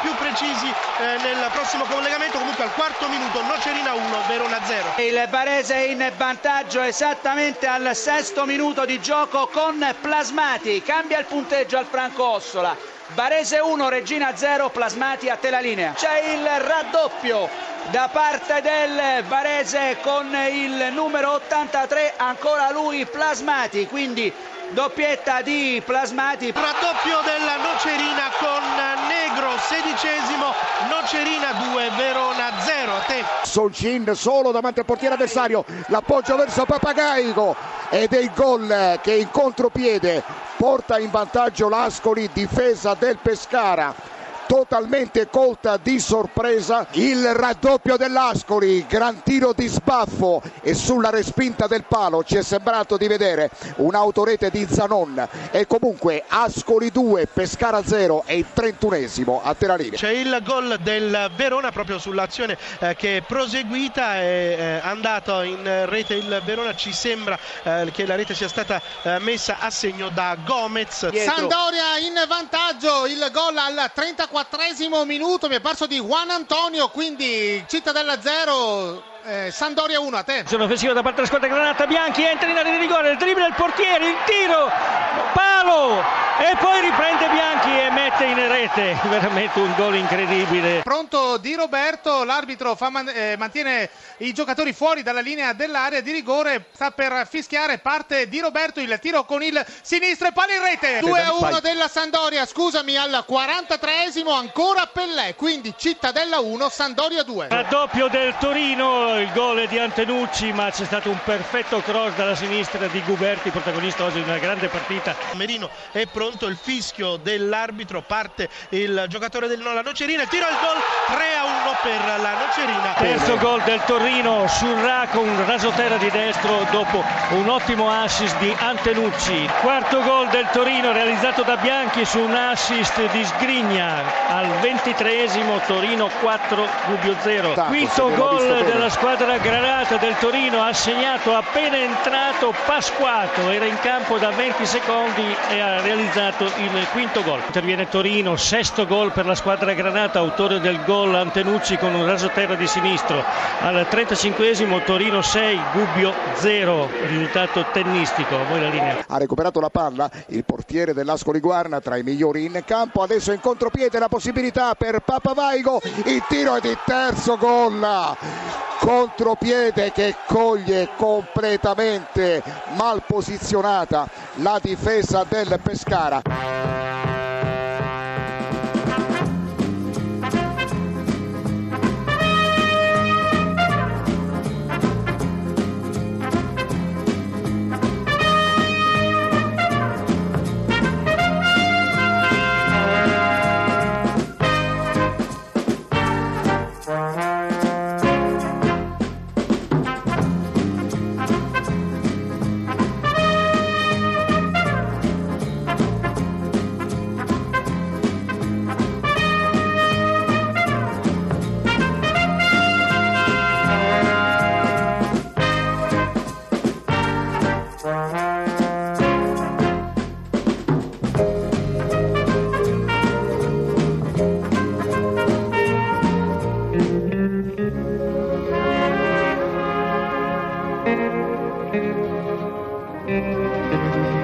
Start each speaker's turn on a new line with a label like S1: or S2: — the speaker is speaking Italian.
S1: Più precisi eh, nel prossimo collegamento. Comunque al quarto minuto Nocerina 1, Verona 0.
S2: Il Varese in vantaggio esattamente al sesto minuto di gioco con Plasmati. Cambia il punteggio al Franco Ossola. Varese 1, Regina 0, Plasmati a te la linea. C'è il raddoppio da parte del Varese con il numero 83, ancora lui Plasmati, quindi doppietta di Plasmati.
S1: Raddoppio della Nocerina con Negro, sedicesimo, Nocerina 2, Verona 0. A te.
S3: Solcin solo davanti al portiere avversario, l'appoggio verso Papagaico ed è il gol che in contropiede porta in vantaggio l'Ascoli, difesa del Pescara totalmente colta di sorpresa il raddoppio dell'Ascoli, gran tiro di sbaffo e sulla respinta del palo ci è sembrato di vedere un'autorete di Zanon e comunque Ascoli 2, Pescara 0 e il 31esimo a Teranini.
S1: C'è il gol del Verona proprio sull'azione eh, che è proseguita, è eh, andato in rete il Verona, ci sembra eh, che la rete sia stata messa a segno da Gomez.
S4: Dietro. Sandoria in vantaggio, il gol al 34 quattresimo minuto mi è parso di Juan Antonio, quindi Cittadella 0, eh, Sandoria 1 a te.
S5: Sono offensiva da parte della squadra Granata Bianchi, entra in area di rigore, il dribbling del portiere, il tiro, palo e poi riprende Bianchi e mette in rete, veramente un gol incredibile.
S4: Pronto Di Roberto, l'arbitro man- eh, mantiene i giocatori fuori dalla linea dell'area di rigore, sta per fischiare, parte Di Roberto, il tiro con il sinistro e palla in rete. 2 a 1 della Sandoria, scusami, al 43esimo ancora Pellè, quindi Cittadella 1, Sandoria 2.
S5: Raddoppio del Torino, il gol di Antenucci, ma c'è stato un perfetto cross dalla sinistra di Guberti, protagonista oggi di una grande partita.
S1: Merino è pronto, il fischio dell'arbitro, parte il giocatore del Nola Nocerina, tiro il gol 3 a 1 per la Nocerina.
S5: Terzo gol del Torino sul Raco, un rasoterra di destro dopo un ottimo assist di Antenucci. Quarto gol del Torino realizzato da Bianchi su un assist di Sgrigna al 23esimo Torino 4 Gubbio 0. Quinto gol della squadra granata del Torino ha segnato appena entrato Pasquato, era in campo da 20 secondi e ha realizzato il quinto gol. Interviene Torino, sesto gol per la squadra granata, autore del gol Antenucci con un rasoterra di sinistro. Al 35esimo Torino 6, Gubbio 0, risultato tennistico. A voi la linea.
S3: Ha recuperato la palla il portiere dell'Ascoli Guarna tra i migliori in campo, adesso in contropiede la possibilità per Papavaigo, il tiro è di terzo gol contropiede che coglie completamente mal posizionata la difesa del Pescara. Música